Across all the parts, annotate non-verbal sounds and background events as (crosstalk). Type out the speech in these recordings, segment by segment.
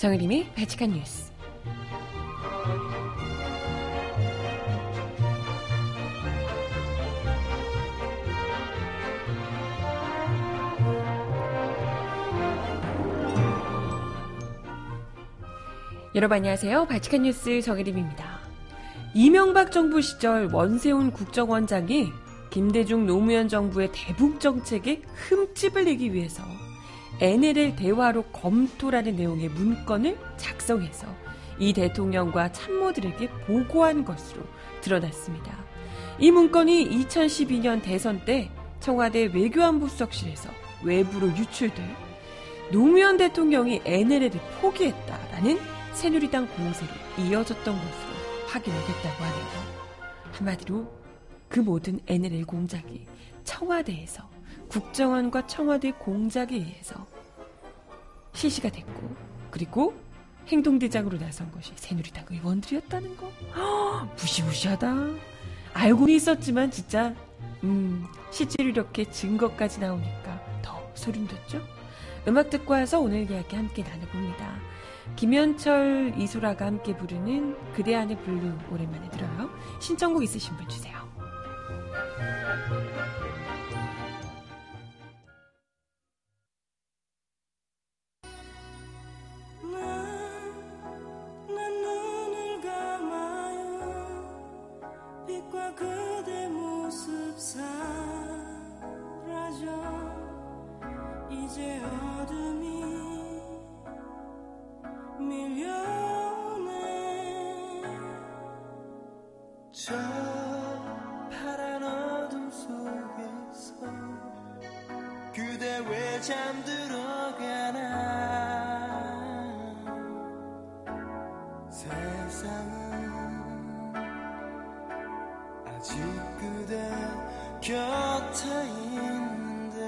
정혜림의 바칙한 뉴스. 여러분 안녕하세요. 바칙한 뉴스 정혜림입니다. 이명박 정부 시절 원세훈 국정원장이 김대중 노무현 정부의 대북 정책에 흠집을 내기 위해서 NLL 대화로 검토라는 내용의 문건을 작성해서 이 대통령과 참모들에게 보고한 것으로 드러났습니다. 이 문건이 2012년 대선 때 청와대 외교안보 수석실에서 외부로 유출돼 노무현 대통령이 NLL을 포기했다라는 새누리당 공세로 이어졌던 것으로 확인이 됐다고 하네요. 한마디로 그 모든 NLL 공작이 청와대에서 국정원과 청와대 공작에 의해서 실시가 됐고 그리고 행동대장으로 나선 것이 새누리당 의원들이었다는 거. 허, 무시무시하다. 알고는 있었지만 진짜 음, 실제로 이렇게 증거까지 나오니까 더 소름 돋죠? 음악 듣고 와서 오늘 이야기 함께 나눠봅니다. 김현철 이소라가 함께 부르는 그대 안의 블루 오랜만에 들어요. 신청곡 있으신 분 주세요 곁에 있는데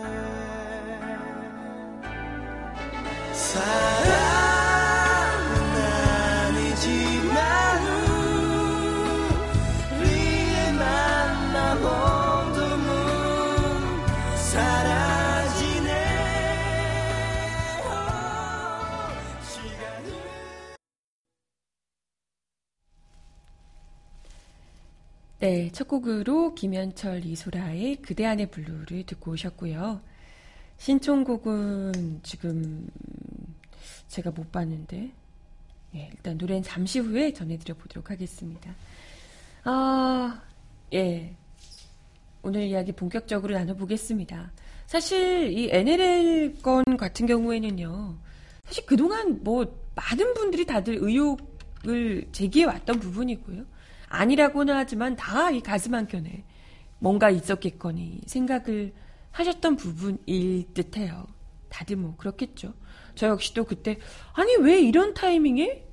네, 첫 곡으로 김현철 이소라의 그대 안의 블루를 듣고 오셨고요. 신청곡은 지금 제가 못 봤는데, 예, 일단 노래는 잠시 후에 전해드려 보도록 하겠습니다. 아, 예. 오늘 이야기 본격적으로 나눠보겠습니다. 사실 이 NLL 건 같은 경우에는요, 사실 그동안 뭐 많은 분들이 다들 의혹을 제기해 왔던 부분이고요. 아니라고는 하지만 다 이 가슴 한켠에 뭔가 있었겠거니 생각을 하셨던 부분일 듯해요. 다들 뭐 그렇겠죠. 저 역시도 그때 아니 왜 이런 타이밍에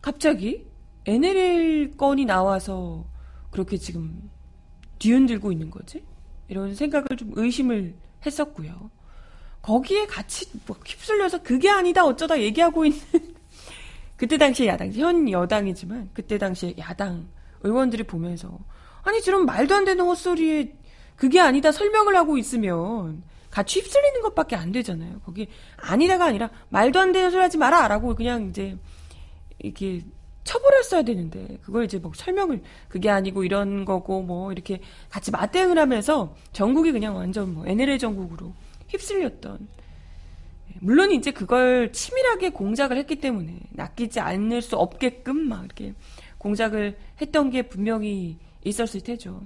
갑자기 NLL 건이 나와서 그렇게 지금 뒤흔들고 있는 거지? 이런 생각을 좀 의심을 했었고요. 거기에 같이 뭐 휩쓸려서 그게 아니다 어쩌다 얘기하고 있는 (laughs) 그때 당시에 야당 현 여당이지만 그때 당시에 야당 의원들이 보면서. 아니 저런 말도 안 되는 헛소리에 그게 아니다 설명을 하고 있으면 같이 휩쓸리는 것밖에 안 되잖아요. 거기 아니다가 아니라 말도 안 되는 소리 하지 마라라고 그냥 이제 이렇게 처벌했어야 되는데 그걸 이제 뭐 설명을 그게 아니고 이런 거고 뭐 이렇게 같이 맞대응을 하면서 전국이 그냥 완전 뭐 NLL 전국으로 휩쓸렸던. 물론 이제 그걸 치밀하게 공작을 했기 때문에 낚이지 않을 수 없게끔 막 이렇게 공작을 했던 게 분명히 있었을 테죠.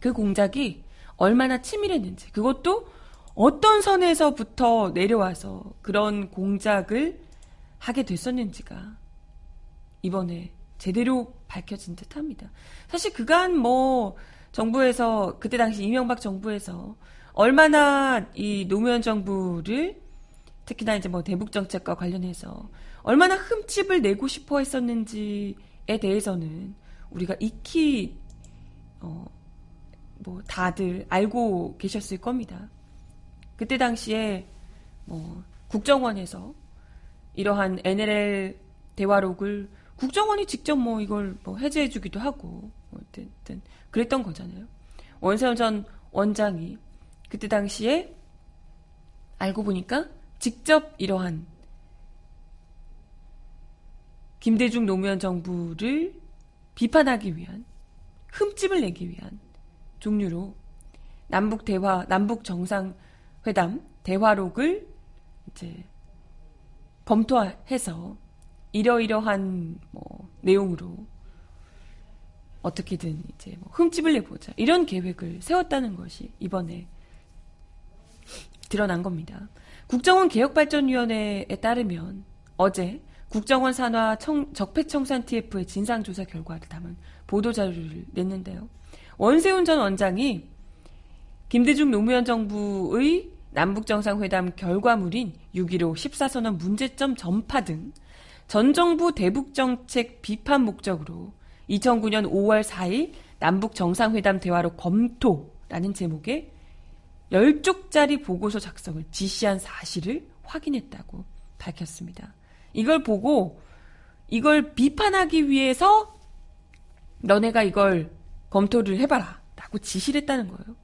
그 공작이 얼마나 치밀했는지, 그것도 어떤 선에서부터 내려와서 그런 공작을 하게 됐었는지가 이번에 제대로 밝혀진 듯 합니다. 사실 그간 뭐 정부에서, 그때 당시 이명박 정부에서 얼마나 이 노무현 정부를 특히나 이제 뭐 대북 정책과 관련해서 얼마나 흠집을 내고 싶어 했었는지 에 대해서는 우리가 익히 어, 뭐 다들 알고 계셨을 겁니다. 그때 당시에 뭐 국정원에서 이러한 NLL 대화록을 국정원이 직접 뭐 이걸 뭐 해제해주기도 하고 뭐 어쨌든 그랬던 거잖아요. 원세훈 전 원장이 그때 당시에 알고 보니까 직접 이러한 김대중 노무현 정부를 비판하기 위한 흠집을 내기 위한 종류로 남북 대화 남북 정상 회담 대화록을 이제 검토해서 이러이러한 뭐 내용으로 어떻게든 이제 뭐 흠집을 내보자 이런 계획을 세웠다는 것이 이번에 드러난 겁니다. 국정원 개혁발전위원회에 따르면 어제 국정원 산하 청, 적폐청산 TF의 진상조사 결과를 담은 보도자료를 냈는데요. 원세훈 전 원장이 김대중 노무현 정부의 남북정상회담 결과물인 6.15 14선언 문제점 전파 등 전 정부 대북정책 비판 목적으로 2009년 5월 4일 남북정상회담 대화로 검토라는 제목의 10쪽짜리 보고서 작성을 지시한 사실을 확인했다고 밝혔습니다. 이걸 보고 이걸 비판하기 위해서 너네가 이걸 검토를 해봐라 라고 지시를 했다는 거예요.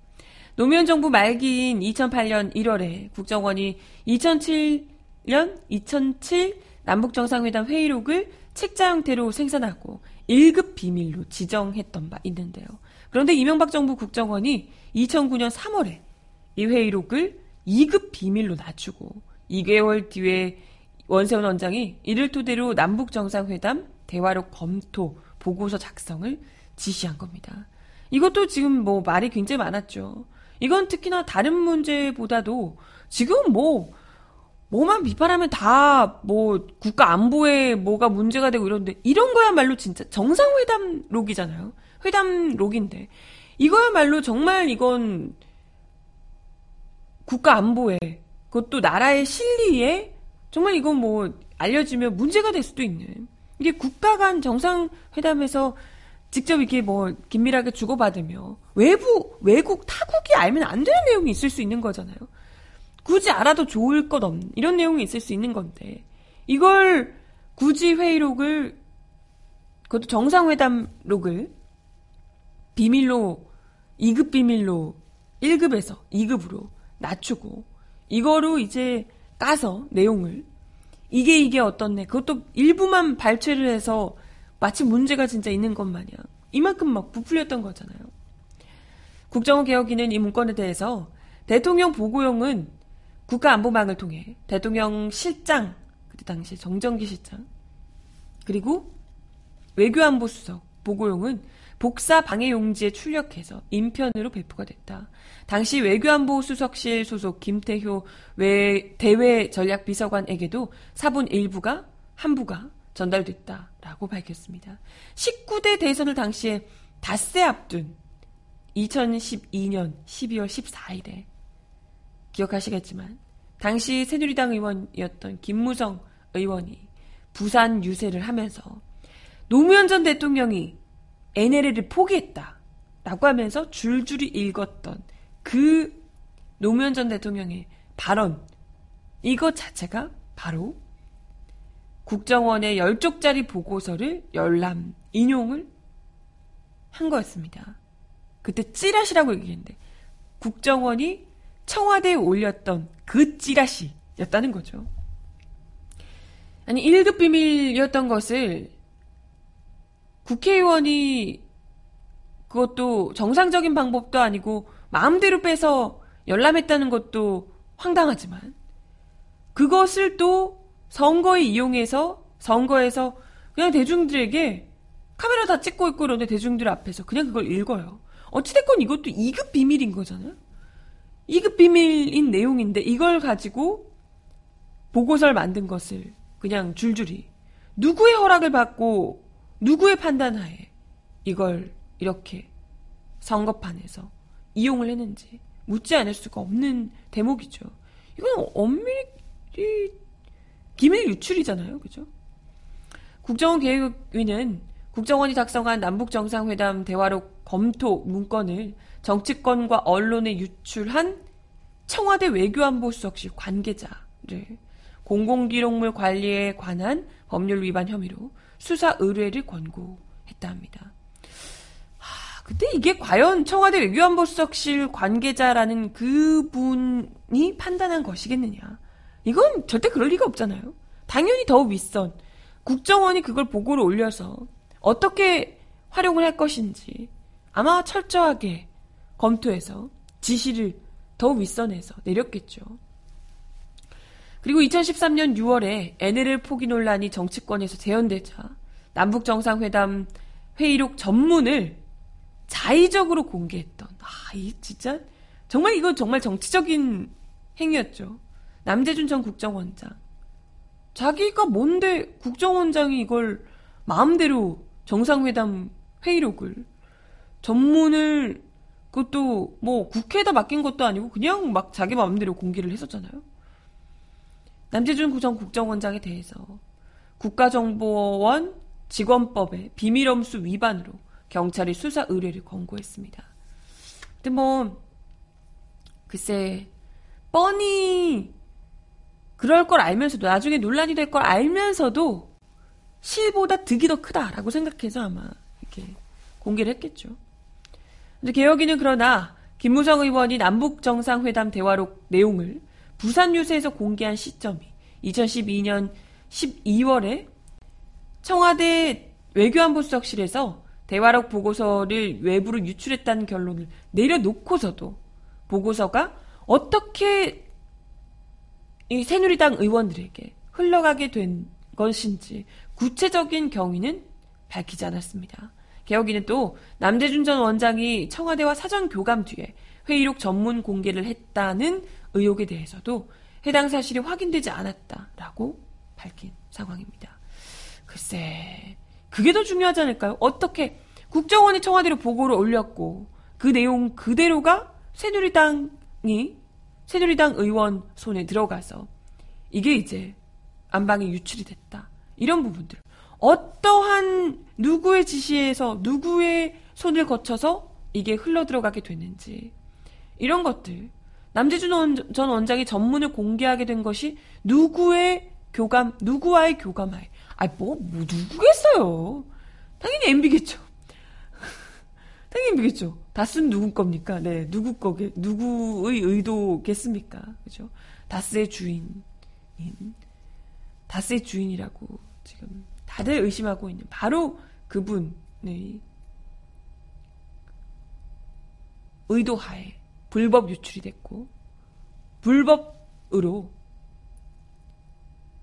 노무현 정부 말기인 2008년 1월에 국정원이 2007년 2007 남북정상회담 회의록을 책자 형태로 생산하고 1급 비밀로 지정했던 바 있는데요. 그런데 이명박 정부 국정원이 2009년 3월에 이 회의록을 2급 비밀로 낮추고 2개월 뒤에 원세훈 원장이 이를 토대로 남북 정상회담 대화록 검토 보고서 작성을 지시한 겁니다. 이것도 지금 뭐 말이 굉장히 많았죠. 이건 특히나 다른 문제보다도 지금 뭐 뭐만 비판하면 다 뭐 국가 안보에 뭐가 문제가 되고 이런데 이런 거야말로 진짜 정상회담록이잖아요. 회담록인데 이거야말로 정말 이건 국가 안보에 그것도 나라의 실리에 정말 이건 뭐 알려지면 문제가 될 수도 있는 이게 국가 간 정상회담에서 직접 이렇게 뭐 긴밀하게 주고받으며 외부 외국 타국이 알면 안 되는 내용이 있을 수 있는 거잖아요. 굳이 알아도 좋을 것 없는 이런 내용이 있을 수 있는 건데 이걸 굳이 회의록을 그것도 정상회담록을 비밀로 2급 비밀로 1급에서 2급으로 낮추고 이거로 이제 까서 내용을. 이게 이게 어떻네. 그것도 일부만 발췌를 해서 마치 문제가 진짜 있는 것 마냥. 이만큼 막 부풀렸던 거잖아요. 국정원 개혁위는 이 문건에 대해서 대통령 보고용은 국가안보망을 통해 대통령 실장 그때 당시 정정기 실장 그리고 외교안보 수석 보고용은 복사 방해 용지에 출력해서 인편으로 배포가 됐다. 당시 외교안보 수석실 소속 김태효 외 대외 전략 비서관에게도 사본 일부가 한부가 전달됐다라고 밝혔습니다. 19대 대선을 당시에 닷새 앞둔 2012년 12월 14일에 기억하시겠지만 당시 새누리당 의원이었던 김무성 의원이 부산 유세를 하면서 노무현 전 대통령이 NLL을 포기했다. 라고 하면서 줄줄이 읽었던 그 노무현 전 대통령의 발언, 이것 자체가 바로 국정원의 10쪽짜리 보고서를 열람, 인용을 한 거였습니다. 그때 찌라시라고 얘기했는데, 국정원이 청와대에 올렸던 그 찌라시였다는 거죠. 아니, 1급 비밀이었던 것을 국회의원이 그것도 정상적인 방법도 아니고 마음대로 빼서 열람했다는 것도 황당하지만 그것을 또 선거에 이용해서 선거에서 그냥 대중들에게 카메라 다 찍고 있고 그런데 대중들 앞에서 그냥 그걸 읽어요. 어찌됐건 이것도 2급 비밀인 거잖아요. 2급 비밀인 내용인데 이걸 가지고 보고서를 만든 것을 그냥 줄줄이 누구의 허락을 받고 누구의 판단하에 이걸 이렇게 선거판에서 이용을 했는지 묻지 않을 수가 없는 대목이죠. 이건 엄밀히 기밀 유출이잖아요. 그죠? 국정원 계획위는 국정원이 작성한 남북정상회담 대화록 검토 문건을 정치권과 언론에 유출한 청와대 외교안보수석실 관계자를 공공기록물 관리에 관한 법률 위반 혐의로 수사 의뢰를 권고했다 합니다. 하, 근데 이게 과연 청와대 외교안보 수석실 관계자라는 그분이 판단한 것이겠느냐? 이건 절대 그럴 리가 없잖아요. 당연히 더 윗선 국정원이 그걸 보고를 올려서 어떻게 활용을 할 것인지 아마 철저하게 검토해서 지시를 더 윗선에서 내렸겠죠. 그리고 2013년 6월에 NLL 포기 논란이 정치권에서 재현되자 남북 정상회담 회의록 전문을 자의적으로 공개했던 아, 이 진짜 정말 이거 정말 정치적인 행위였죠. 남재준 전 국정원장. 자기가 뭔데 국정원장이 이걸 마음대로 정상회담 회의록을 전문을 그것도 뭐 국회에다 맡긴 것도 아니고 그냥 막 자기 마음대로 공개를 했었잖아요. 남재준 전 국정원장에 대해서 국가정보원 직원법의 비밀엄수 위반으로 경찰이 수사 의뢰를 권고했습니다. 근데 뭐 글쎄 뻔히 그럴 걸 알면서도 나중에 논란이 될 걸 알면서도 실보다 득이 더 크다라고 생각해서 아마 이렇게 공개를 했겠죠. 근데 개혁이는 그러나 김무성 의원이 남북 정상회담 대화록 내용을 부산 뉴스에서 공개한 시점이 2012년 12월에 청와대 외교안보수석실에서 대화록 보고서를 외부로 유출했다는 결론을 내려놓고서도 보고서가 어떻게 이 새누리당 의원들에게 흘러가게 된 것인지 구체적인 경위는 밝히지 않았습니다. 개혁위는 또 남재준 전 원장이 청와대와 사전 교감 뒤에 회의록 전문 공개를 했다는 의혹에 대해서도 해당 사실이 확인되지 않았다라고 밝힌 상황입니다. 글쎄, 그게 더 중요하지 않을까요? 어떻게 국정원이 청와대로 보고를 올렸고 그 내용 그대로가 새누리당이 새누리당 의원 손에 들어가서 이게 이제 안방에 유출이 됐다. 이런 부분들. 어떠한 누구의 지시에서 누구의 손을 거쳐서 이게 흘러 들어가게 됐는지 이런 것들 남재준 전 원장이 전문을 공개하게 된 것이 누구의 교감 누구와의 교감하에? 아뭐 뭐 누구겠어요? 당연히 MB겠죠. (laughs) 당연히 MB겠죠. 다스는 누구 겁니까? 네 누구 거게 누구의 의도겠습니까? 그죠? 다스의 주인인 다스의 주인이라고 지금 다들 의심하고 있는 바로 그분의 의도하에 불법 유출이 됐고 불법으로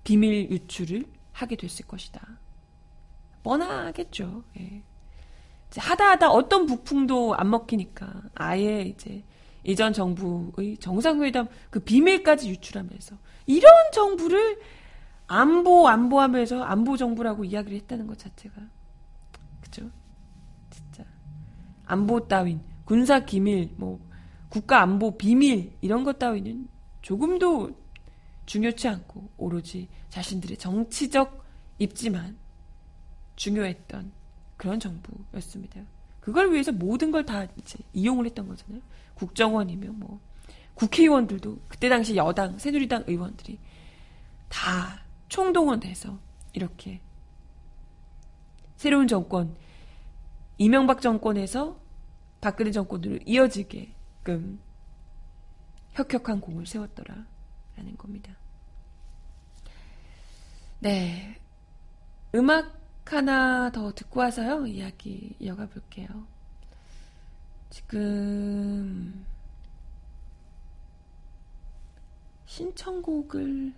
비밀 유출을 하게 됐을 것이다. 뻔하겠죠. 예. 하다 하다 어떤 부풍도 안 먹히니까 아예 이제 이전 정부의 정상회담 그 비밀까지 유출하면서 이런 정부를 안보 안보하면서 안보 정부라고 이야기를 했다는 것 자체가 그죠? 진짜 안보 따윈 군사 기밀 뭐 국가 안보 비밀 이런 것 따위는 조금도 중요치 않고 오로지 자신들의 정치적 입지만 중요했던 그런 정부였습니다. 그걸 위해서 모든 걸 다 이제 이용을 했던 거잖아요. 국정원이며 뭐 국회의원들도 그때 당시 여당 새누리당 의원들이 다 총동원돼서 이렇게 새로운 정권, 이명박 정권에서 박근혜 정권으로 이어지게 끔 혁혁한 공을 세웠더라 라는 겁니다. 네. 음악 하나 더 듣고 와서요. 이야기 이어가 볼게요. 지금 신청곡을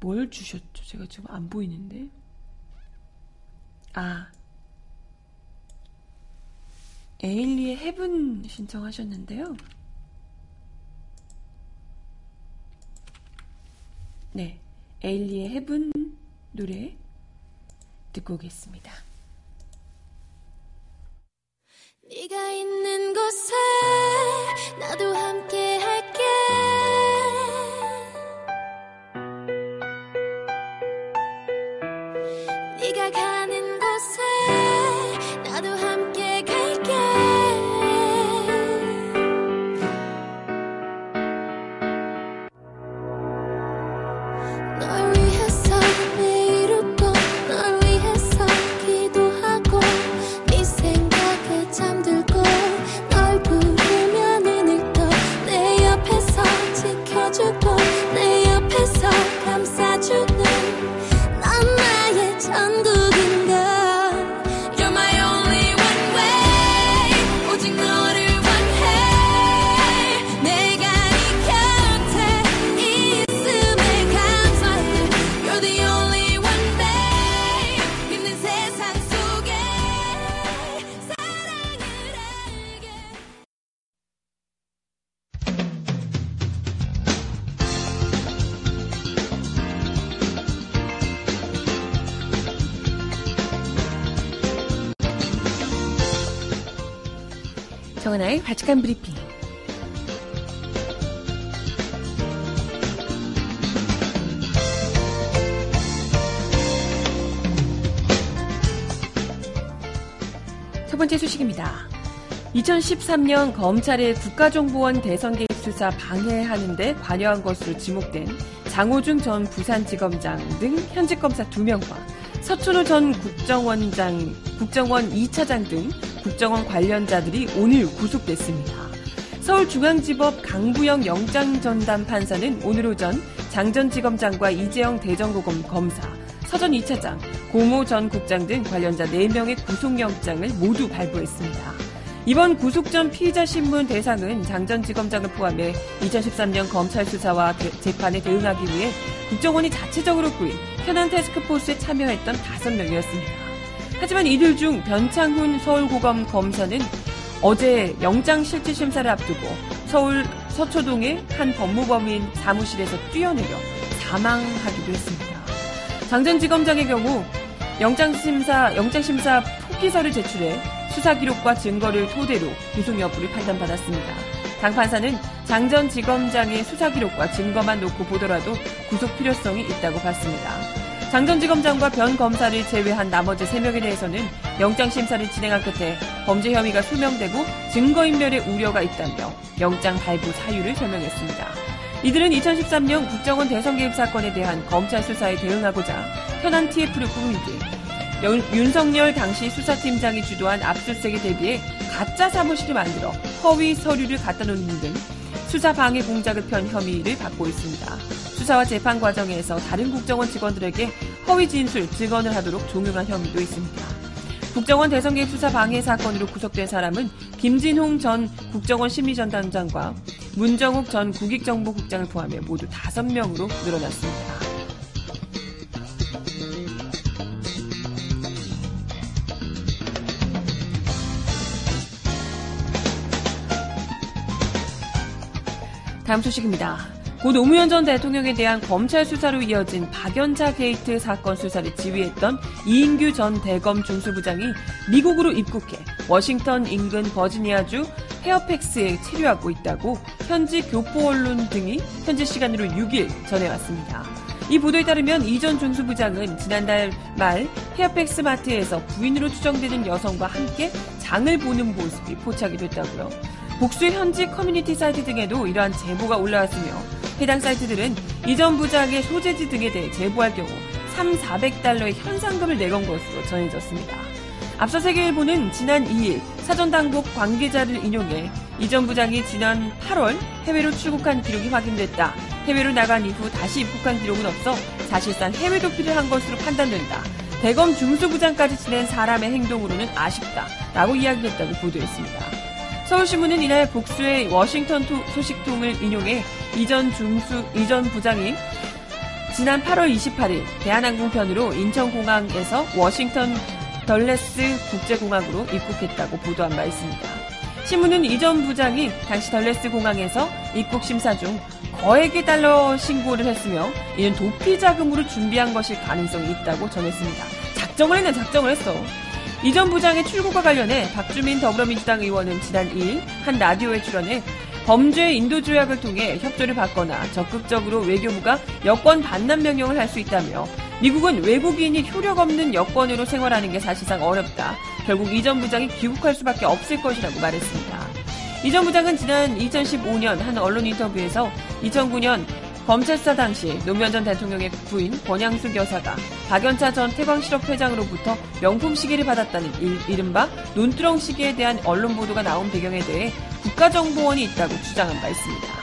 뭘 주셨죠? 제가 지금 안 보이는데. 아. 에일리의 Heaven 신청하셨는데요. 네. 에일리의 Heaven 노래 듣고 오겠습니다. 네가 있는 곳에 나도 함께 정하나의 발칙한 브리핑. 첫 번째 소식입니다. 2013년 검찰의 국가정보원 대선 개입 수사 방해하는데 관여한 것으로 지목된 장호중 전 부산지검장 등 현직 검사 2명과 서춘호 전 국정원장, 국정원 2차장 등 국정원 관련자들이 오늘 구속됐습니다. 서울중앙지법 강부영 영장전담 판사는 오늘 오전 장 전 지검장과 이재영 대전고검 검사, 서전 2차장, 고모 전 국장 등 관련자 4명의 구속영장을 모두 발부했습니다. 이번 구속 전 피의자 신문 대상은 장 전 지검장을 포함해 2013년 검찰 수사와 재판에 대응하기 위해 국정원이 자체적으로 꾸린 현안 테스크포스에 참여했던 5명이었습니다. 하지만 이들 중 변창훈 서울고검 검사는 어제 영장실질심사를 앞두고 서울 서초동의 한 법무법인 사무실에서 뛰어내려 사망하기도 했습니다. 장전지검장의 경우 영장심사, 영장심사 포기서를 제출해 수사 기록과 증거를 토대로 구속 여부를 판단받았습니다. 당 판사는 장전지검장의 수사 기록과 증거만 놓고 보더라도 구속 필요성이 있다고 봤습니다. 장전지검장과 변 검사를 제외한 나머지 3명에 대해서는 영장심사를 진행한 끝에 범죄 혐의가 소명되고 증거인멸의 우려가 있다며 영장 발부 사유를 설명했습니다. 이들은 2013년 국정원 대선 개입 사건에 대한 검찰 수사에 대응하고자 현안 TF를 꾸민 뒤 윤석열 당시 수사팀장이 주도한 압수수색에 대비해 가짜 사무실을 만들어 허위 서류를 갖다 놓는 등 수사 방해 공작을 편 혐의를 받고 있습니다. 수사와 재판 과정에서 다른 국정원 직원들에게 허위 진술, 증언을 하도록 종용한 혐의도 있습니다. 국정원 대선 개입 수사 방해 사건으로 구속된 사람은 김진홍 전 국정원 심리전단장과 문정욱 전 국익정보국장을 포함해 모두 5명으로 늘어났습니다. 다음 소식입니다. 고 노무현 전 대통령에 대한 검찰 수사로 이어진 박연차 게이트 사건 수사를 지휘했던 이인규 전 대검 중수부장이 미국으로 입국해 워싱턴 인근 버지니아주 페어팩스에 체류하고 있다고 현지 교포 언론 등이 현지 시간으로 6일 전해왔습니다. 이 보도에 따르면 이 전 중수부장은 지난달 말 페어팩스 마트에서 부인으로 추정되는 여성과 함께 장을 보는 모습이 포착이 됐다고요. 복수의 현지 커뮤니티 사이트 등에도 이러한 제보가 올라왔으며 해당 사이트들은 이 전 부장의 소재지 등에 대해 제보할 경우 3, 400달러의 현상금을 내건 것으로 전해졌습니다. 앞서 세계일보는 지난 2일 사정당국 관계자를 인용해 이 전 부장이 지난 8월 해외로 출국한 기록이 확인됐다. 해외로 나간 이후 다시 입국한 기록은 없어 사실상 해외 도피를 한 것으로 판단된다. 대검 중수부장까지 지낸 사람의 행동으로는 아쉽다. 라고 이야기했다고 보도했습니다. 서울신문은 이날 복수의 워싱턴 소식통을 인용해 이전 중수, 이전 부장이 지난 8월 28일 대한항공편으로 인천공항에서 워싱턴 덜레스 국제공항으로 입국했다고 보도한 바 있습니다. 신문은 이전 부장이 당시 덜레스 공항에서 입국 심사 중 거액의 달러 신고를 했으며 이는 도피 자금으로 준비한 것일 가능성이 있다고 전했습니다. 작정을 했네, 작정을 했어. 이 전 부장의 출국과 관련해 박주민 더불어민주당 의원은 지난 2일 한 라디오에 출연해 범죄 인도 조약을 통해 협조를 받거나 적극적으로 외교부가 여권 반납 명령을 할 수 있다며 미국은 외국인이 효력 없는 여권으로 생활하는 게 사실상 어렵다. 결국 이 전 부장이 귀국할 수밖에 없을 것이라고 말했습니다. 이 전 부장은 지난 2015년 한 언론 인터뷰에서 2009년 검찰 수사 당시 노무현 전 대통령의 부인 권양숙 여사가 박연차 전 태광실업 회장으로부터 명품 시계를 받았다는 일, 른바 논두렁 시계에 대한 언론 보도가 나온 배경에 대해 국가정보원이 있다고 주장한 바 있습니다.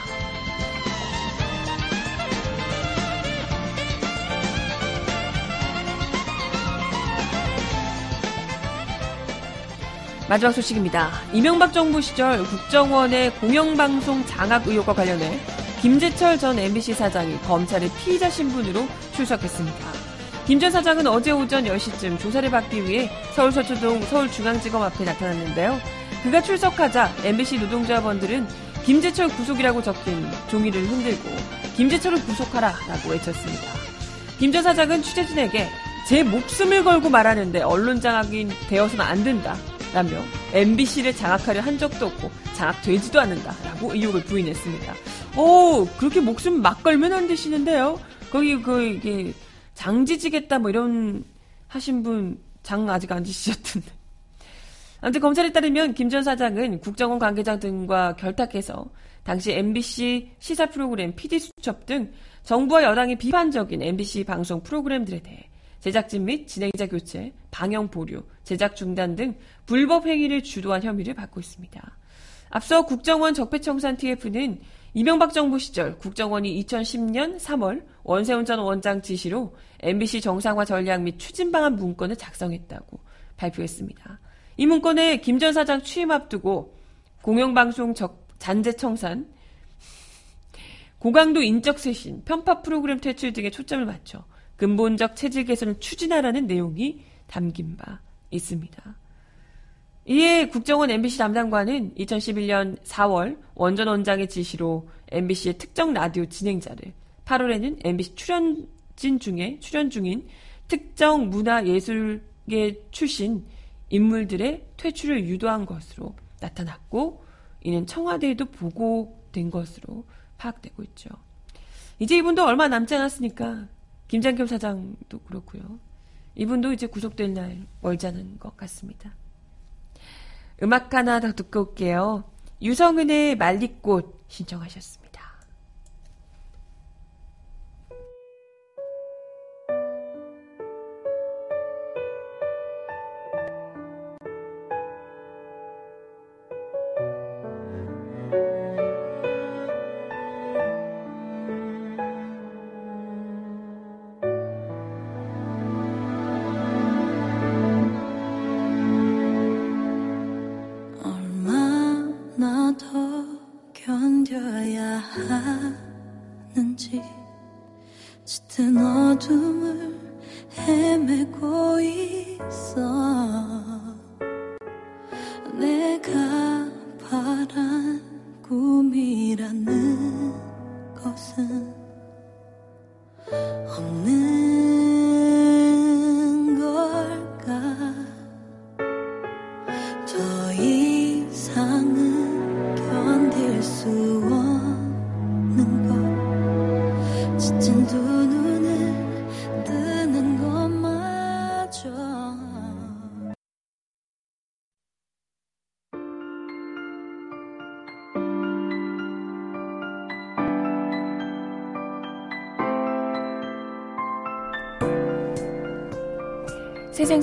마지막 소식입니다. 이명박 정부 시절 국정원의 공영방송 장악 의혹과 관련해 김재철 전 MBC 사장이 검찰의 피의자 신분으로 출석했습니다. 김 전 사장은 어제 오전 10시쯤 조사를 받기 위해 서울 서초동 서울중앙지검 앞에 나타났는데요. 그가 출석하자 MBC 노동조합원들은 김재철 구속이라고 적힌 종이를 흔들고 김재철을 구속하라 라고 외쳤습니다. 김 전 사장은 취재진에게 제 목숨을 걸고 말하는데 언론 장악이 되어서는 안 된다 라며 MBC를 장악하려 한 적도 없고 장악되지도 않는다라고 의혹을 부인했습니다. 오 그렇게 목숨 막 걸면 안 되시는데요. 거기 그 이게 장지지겠다 뭐 이런 하신 분 장 아직 안 지셨던데. 아무튼 검찰에 따르면 김 전 사장은 국정원 관계자 등과 결탁해서 당시 MBC 시사 프로그램 PD 수첩 등 정부와 여당이 비판적인 MBC 방송 프로그램들에 대해 제작진 및 진행자 교체, 방영 보류, 제작 중단 등 불법 행위를 주도한 혐의를 받고 있습니다. 앞서 국정원 적폐청산 TF는 이명박 정부 시절 국정원이 2010년 3월 원세훈 전 원장 지시로 MBC 정상화 전략 및 추진 방안 문건을 작성했다고 발표했습니다. 이 문건에 김 전 사장 취임 앞두고 공영방송 적, 잔재 청산, 고강도 인적 쇄신, 편파 프로그램 퇴출 등에 초점을 맞춰 근본적 체질 개선을 추진하라는 내용이 담긴 바 있습니다. 이에 국정원 MBC 담당관은 2011년 4월 원전 원장의 지시로 MBC의 특정 라디오 진행자를 8월에는 MBC 출연진 중에 출연 중인 특정 문화예술계 출신 인물들의 퇴출을 유도한 것으로 나타났고 이는 청와대에도 보고된 것으로 파악되고 있죠. 이제 이분도 얼마 남지 않았으니까 김장겸 사장도 그렇고요. 이분도 이제 구속될 날 멀지 않은 것 같습니다. 음악 하나 더 듣고 올게요. 유성은의 말리꽃 신청하셨습니다.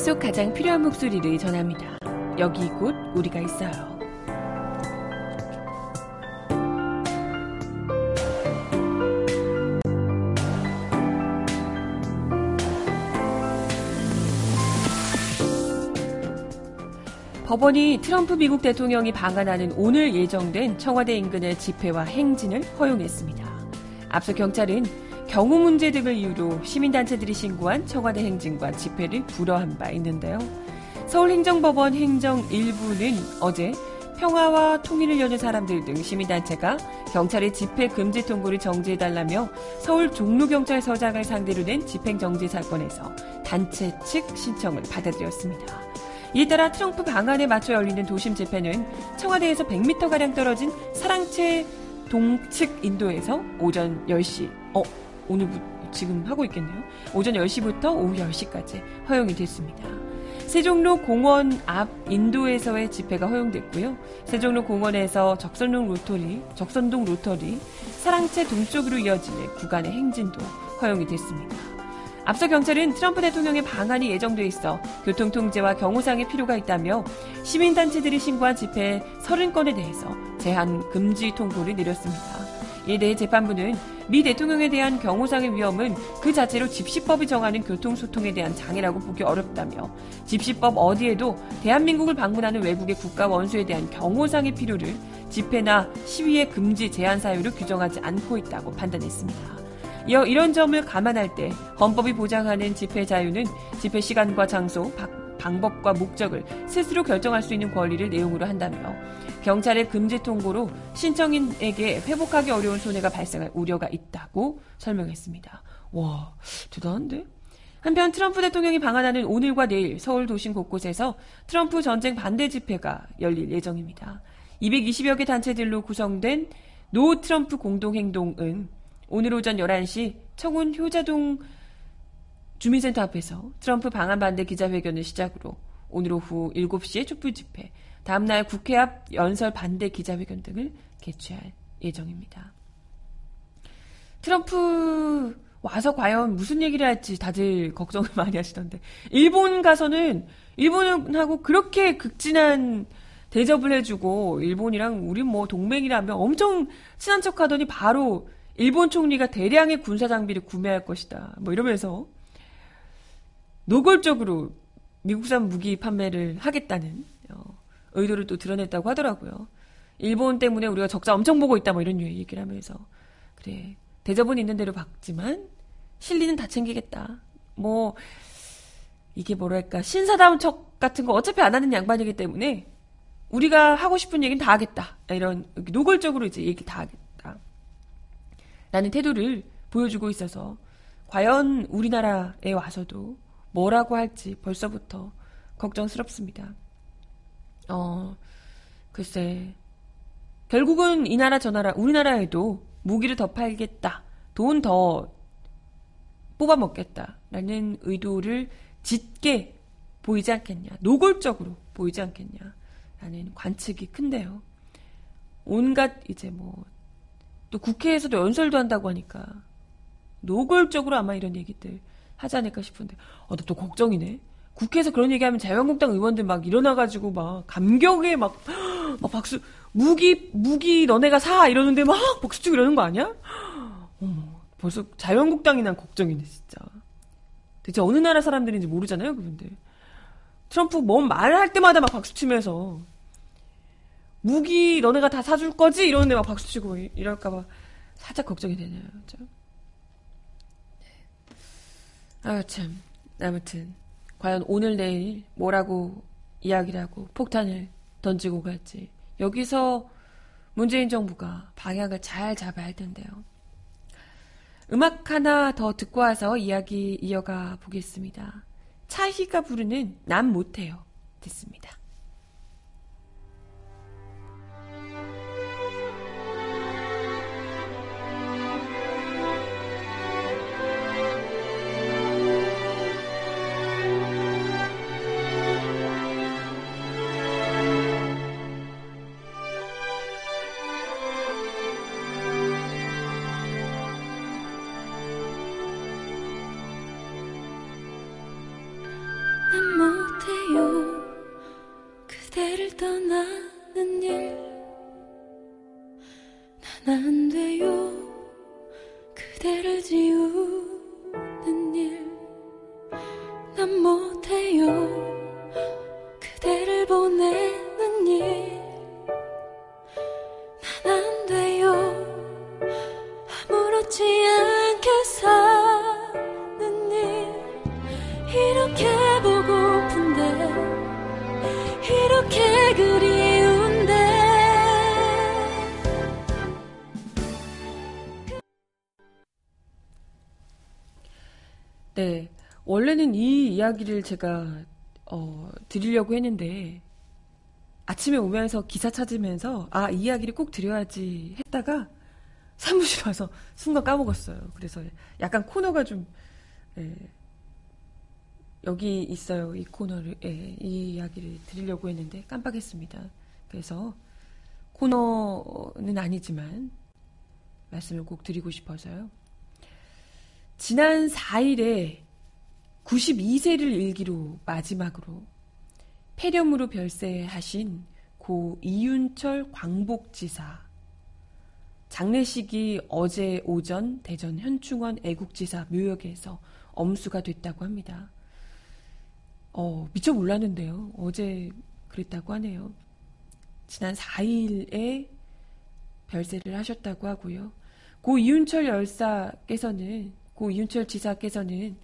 속 가장 필요한 목소리를 전합니다. 여기 곧 우리가 있어요. 법원이 트럼프 미국 대통령이 방한하는 오늘 예정된 청와대 인근의 집회와 행진을 허용했습니다. 앞서 경찰은 경우 문제 등을 이유로 시민단체들이 신고한 청와대 행진과 집회를 불허한 바 있는데요. 서울행정법원 행정 일부는 어제 평화와 통일을 여는 사람들 등 시민단체가 경찰의 집회 금지 통보를 정지해달라며 서울 종로경찰서장을 상대로 낸 집행정지 사건에서 단체 측 신청을 받아들였습니다. 이에 따라 트럼프 방안에 맞춰 열리는 도심 집회는 청와대에서 100m가량 떨어진 사랑채 동측 인도에서 오전 10시, 어, 오늘 지금 하고 있겠네요. 오전 10시부터 오후 10시까지 허용이 됐습니다. 세종로 공원 앞 인도에서의 집회가 허용됐고요. 세종로 공원에서 적선동 로터리, 적선동 로터리, 사랑채 동쪽으로 이어지는 구간의 행진도 허용이 됐습니다. 앞서 경찰은 트럼프 대통령의 방한이 예정돼 있어 교통 통제와 경호상의 필요가 있다며 시민단체들이 신고한 집회 30건에 대해서 제한 금지 통보를 내렸습니다. 이에 대해 재판부는 미 대통령에 대한 경호상의 위험은 그 자체로 집시법이 정하는 교통소통에 대한 장애라고 보기 어렵다며 집시법 어디에도 대한민국을 방문하는 외국의 국가 원수에 대한 경호상의 필요를 집회나 시위의 금지 제한 사유로 규정하지 않고 있다고 판단했습니다. 이어 이런 점을 감안할 때 헌법이 보장하는 집회 자유는 집회 시간과 장소, 방법과 목적을 스스로 결정할 수 있는 권리를 내용으로 한다며 경찰의 금지 통보로 신청인에게 회복하기 어려운 손해가 발생할 우려가 있다고 설명했습니다. 와, 대단한데? 한편 트럼프 대통령이 방한하는 오늘과 내일 서울 도심 곳곳에서 트럼프 전쟁 반대 집회가 열릴 예정입니다. 220여 개 단체들로 구성된 No 트럼프 공동행동은 오늘 오전 11시 청운 효자동 주민센터 앞에서 트럼프 방한 반대 기자회견을 시작으로 오늘 오후 7시에 촛불 집회, 다음날 국회 앞 연설 반대 기자회견 등을 개최할 예정입니다. 트럼프 와서 과연 무슨 얘기를 할지 다들 걱정을 (laughs) 많이 하시던데 일본 가서는 일본하고 그렇게 극진한 대접을 해주고 일본이랑 우리 뭐 동맹이라면 엄청 친한 척하더니 바로 일본 총리가 대량의 군사 장비를 구매할 것이다. 뭐 이러면서 노골적으로 미국산 무기 판매를 하겠다는 어, 의도를 또 드러냈다고 하더라고요. 일본 때문에 우리가 적자 엄청 보고 있다 뭐 이런 얘기를 하면서 그래 대접은 있는 대로 받지만 실리는 다 챙기겠다. 뭐 이게 뭐랄까 신사다운 척 같은 거 어차피 안 하는 양반이기 때문에 우리가 하고 싶은 얘기는 다 하겠다. 이런 노골적으로 이제 얘기 다 하겠다. 라는 태도를 보여주고 있어서 과연 우리나라에 와서도 뭐라고 할지 벌써부터 걱정스럽습니다. 어, 글쎄. 결국은 이 나라 저 나라 우리나라에도 무기를 더 팔겠다. 돈 더 뽑아 먹겠다 라는 의도를 짙게 보이지 않겠냐. 노골적으로 보이지 않겠냐. 라는 관측이 큰데요. 온갖 이제 뭐 또 국회에서도 연설도 한다고 하니까 노골적으로 아마 이런 얘기들 하지 않을까 싶은데 어, 또 걱정이네. 국회에서 그런 얘기하면 자유한국당 의원들 막 일어나가지고 막 감격에 막, (gasps) 막 박수 무기 무기 너네가 사 이러는데 막 박수 치고 이러는 거 아니야? (gasps) 어머 벌써 자유한국당이 난 걱정이네 진짜. 대체 어느 나라 사람들인지 모르잖아요 그분들. 트럼프 뭔 말할 때마다 막 박수 치면서 무기 너네가 다 사줄 거지 이러는데 막 박수 치고 이럴까봐 살짝 걱정이 되네요. 그죠? 아유 참 아무튼 과연 오늘 내일 뭐라고 이야기를 하고 폭탄을 던지고 갈지 여기서 문재인 정부가 방향을 잘 잡아야 할 텐데요. 음악 하나 더 듣고 와서 이야기 이어가 보겠습니다. 차희가 부르는 난 못해요. 듣습니다. 네. 이 이야기를 제가, 어, 드리려고 했는데, 아침에 오면서 기사 찾으면서, 아, 이 이야기를 꼭 드려야지 했다가, 사무실 와서 순간 까먹었어요. 그래서 약간 코너가 좀, 예, 여기 있어요. 이 코너를, 예, 이 이야기를 드리려고 했는데 깜빡했습니다. 그래서 코너는 아니지만, 말씀을 꼭 드리고 싶어서요. 지난 4일에 92세를 일기로 마지막으로 폐렴으로 별세하신 고 이윤철 광복지사 장례식이 어제 오전 대전 현충원 애국지사 묘역에서 엄수가 됐다고 합니다. 어, 미처 몰랐는데요. 어제 그랬다고 하네요. 지난 4일에 별세를 하셨다고 하고요. 고 이윤철 열사께서는 고 이윤철 지사께서는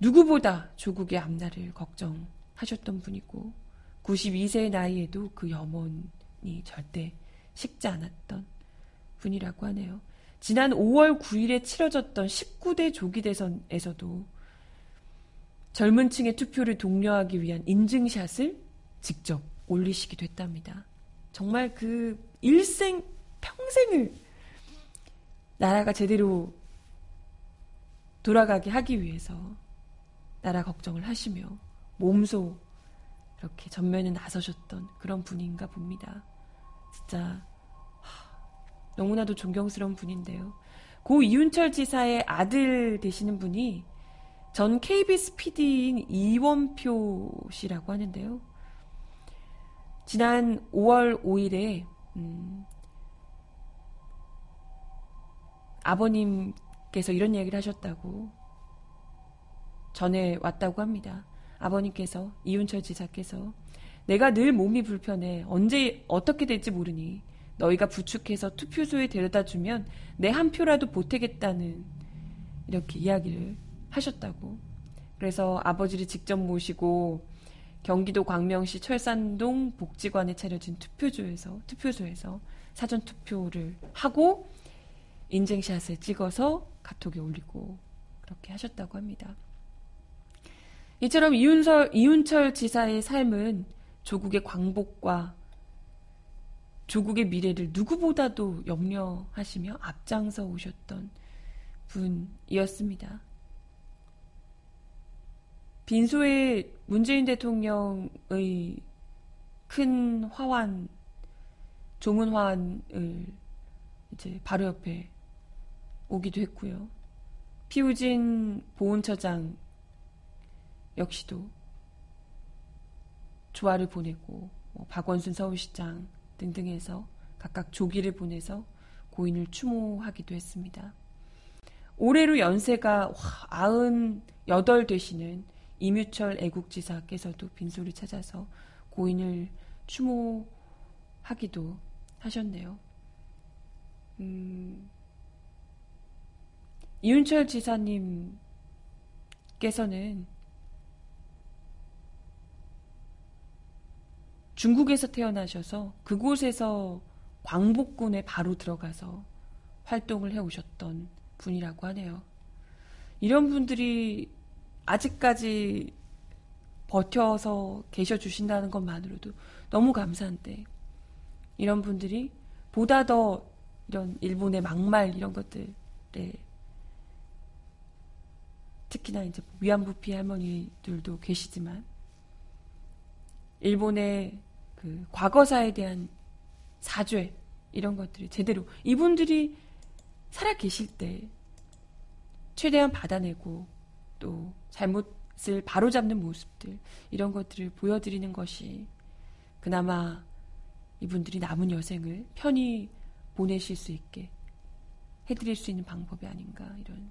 누구보다 조국의 앞날을 걱정하셨던 분이고 92세의 나이에도 그 염원이 절대 식지 않았던 분이라고 하네요. 지난 5월 9일에 치러졌던 19대 조기 대선에서도 젊은 층의 투표를 독려하기 위한 인증샷을 직접 올리시기도 했답니다. 정말 그 일생, 평생을 나라가 제대로 돌아가게 하기 위해서 나라 걱정을 하시며 몸소 이렇게 전면에 나서셨던 그런 분인가 봅니다. 진짜 너무나도 존경스러운 분인데요. 고 이윤철 지사의 아들 되시는 분이 전 KBS PD인 이원표 씨라고 하는데요. 지난 5월 5일에 음, 아버님께서 이런 얘기를 하셨다고 전해 왔다고 합니다. 아버님께서 이윤철 지사께서 내가 늘 몸이 불편해 언제 어떻게 될지 모르니 너희가 부축해서 투표소에 데려다 주면 내 한 표라도 보태겠다는 이렇게 이야기를 하셨다고. 그래서 아버지를 직접 모시고 경기도 광명시 철산동 복지관에 차려진 투표소에서 투표소에서 사전 투표를 하고 인증샷을 찍어서 카톡에 올리고 그렇게 하셨다고 합니다. 이처럼 이윤설, 이윤철 지사의 삶은 조국의 광복과 조국의 미래를 누구보다도 염려하시며 앞장서 오셨던 분이었습니다. 빈소에 문재인 대통령의 큰 화환, 조문 화환을 이제 바로 옆에 오기도 했고요. 피우진 보훈처장 역시도 조화를 보내고 뭐 박원순 서울시장 등등해서 각각 조기를 보내서 고인을 추모하기도 했습니다. 올해로 연세가 98 되시는 이뮤철 애국지사께서도 빈소를 찾아서 고인을 추모하기도 하셨네요. 음, 이윤철 지사님께서는 중국에서 태어나셔서 그곳에서 광복군에 바로 들어가서 활동을 해오셨던 분이라고 하네요. 이런 분들이 아직까지 버텨서 계셔 주신다는 것만으로도 너무 감사한데 이런 분들이 보다 더 이런 일본의 막말 이런 것들에 특히나 이제 위안부 피해 할머니들도 계시지만 일본의 그 과거사에 대한 사죄 이런 것들이 제대로 이분들이 살아 계실 때 최대한 받아내고 또 잘못을 바로잡는 모습들 이런 것들을 보여드리는 것이 그나마 이분들이 남은 여생을 편히 보내실 수 있게 해드릴 수 있는 방법이 아닌가 이런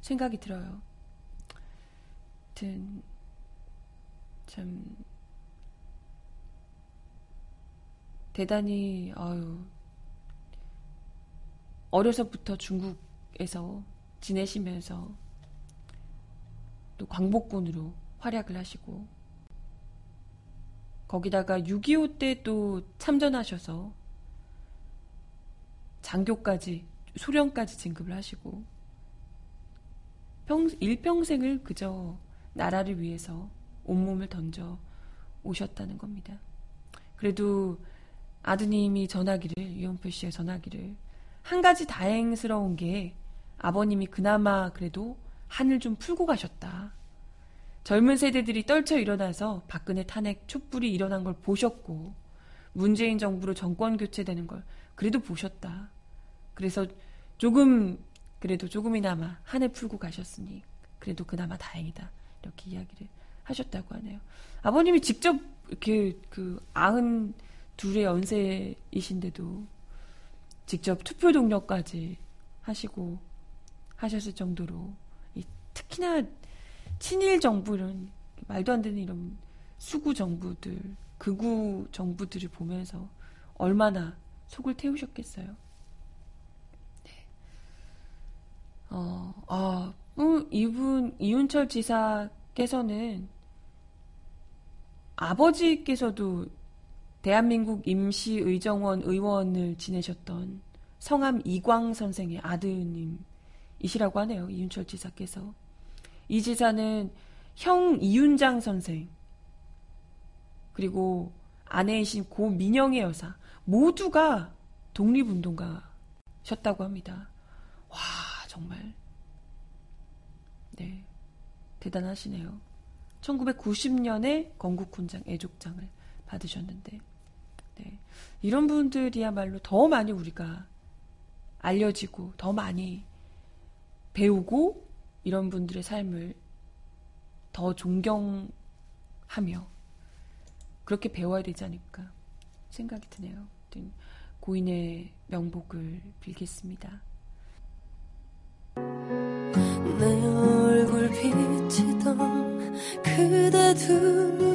생각이 들어요. 참 대단히 아유 어려서부터 중국에서 지내시면서 또 광복군으로 활약을 하시고 거기다가 6.25 때 또 참전하셔서 장교까지 소령까지 진급을 하시고 평, 일평생을 그저 나라를 위해서 온몸을 던져 오셨다는 겁니다. 그래도 아드님이 전하기를 유영표 씨의 전하기를 한 가지 다행스러운 게 아버님이 그나마 그래도 한을 좀 풀고 가셨다. 젊은 세대들이 떨쳐 일어나서 박근혜 탄핵 촛불이 일어난 걸 보셨고 문재인 정부로 정권 교체되는 걸 그래도 보셨다. 그래서 조금 그래도 조금이나마 한해 풀고 가셨으니 그래도 그나마 다행이다. 이렇게 이야기를 하셨다고 하네요. 아버님이 직접 이렇게 그 아흔 둘의 연세이신데도 직접 투표 동력까지 하시고 하셨을 정도로 특히나 친일 정부는 말도 안 되는 이런 수구 정부들, 극우 정부들을 보면서 얼마나 속을 태우셨겠어요. 네. 어, 아, 음, 이분, 이윤철 지사께서는 아버지께서도 대한민국 임시의정원 의원을 지내셨던 성함 이광 선생의 아드님이시라고 하네요. 이윤철 지사께서. 이 지사는 형 이윤장 선생, 그리고 아내이신 고 민영의 여사, 모두가 독립운동가셨다고 합니다. 와, 정말. 네. 대단하시네요. 1990년에 건국훈장 애족장을 받으셨는데, 네. 이런 분들이야말로 더 많이 우리가 알려지고, 더 많이 배우고, 이런 분들의 삶을 더 존경하며, 그렇게 배워야 되지 않을까 생각이 드네요. 고인의 명복을 빌겠습니다. 내 얼굴 비치던 그대 두 눈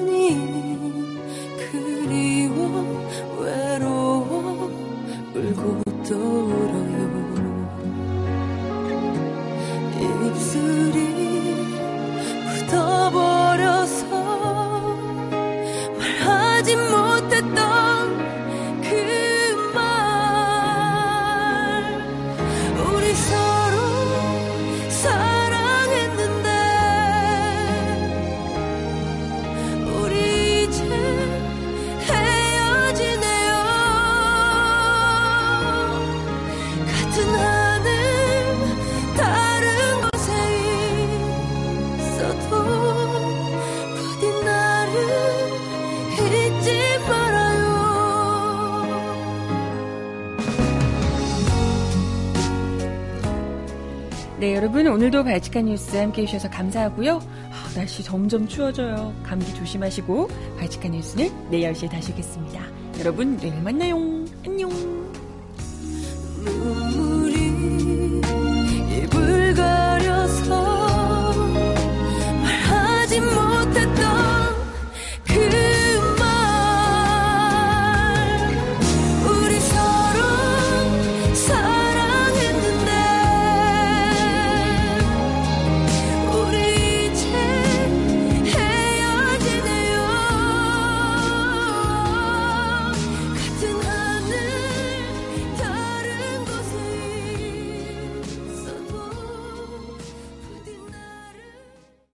오늘도 발칙한 뉴스 함께 해주셔서 감사하고요. 아, 날씨 점점 추워져요. 감기 조심하시고 발칙한 뉴스는 내일 10시에 다시 오겠습니다. 여러분 내일 만나요.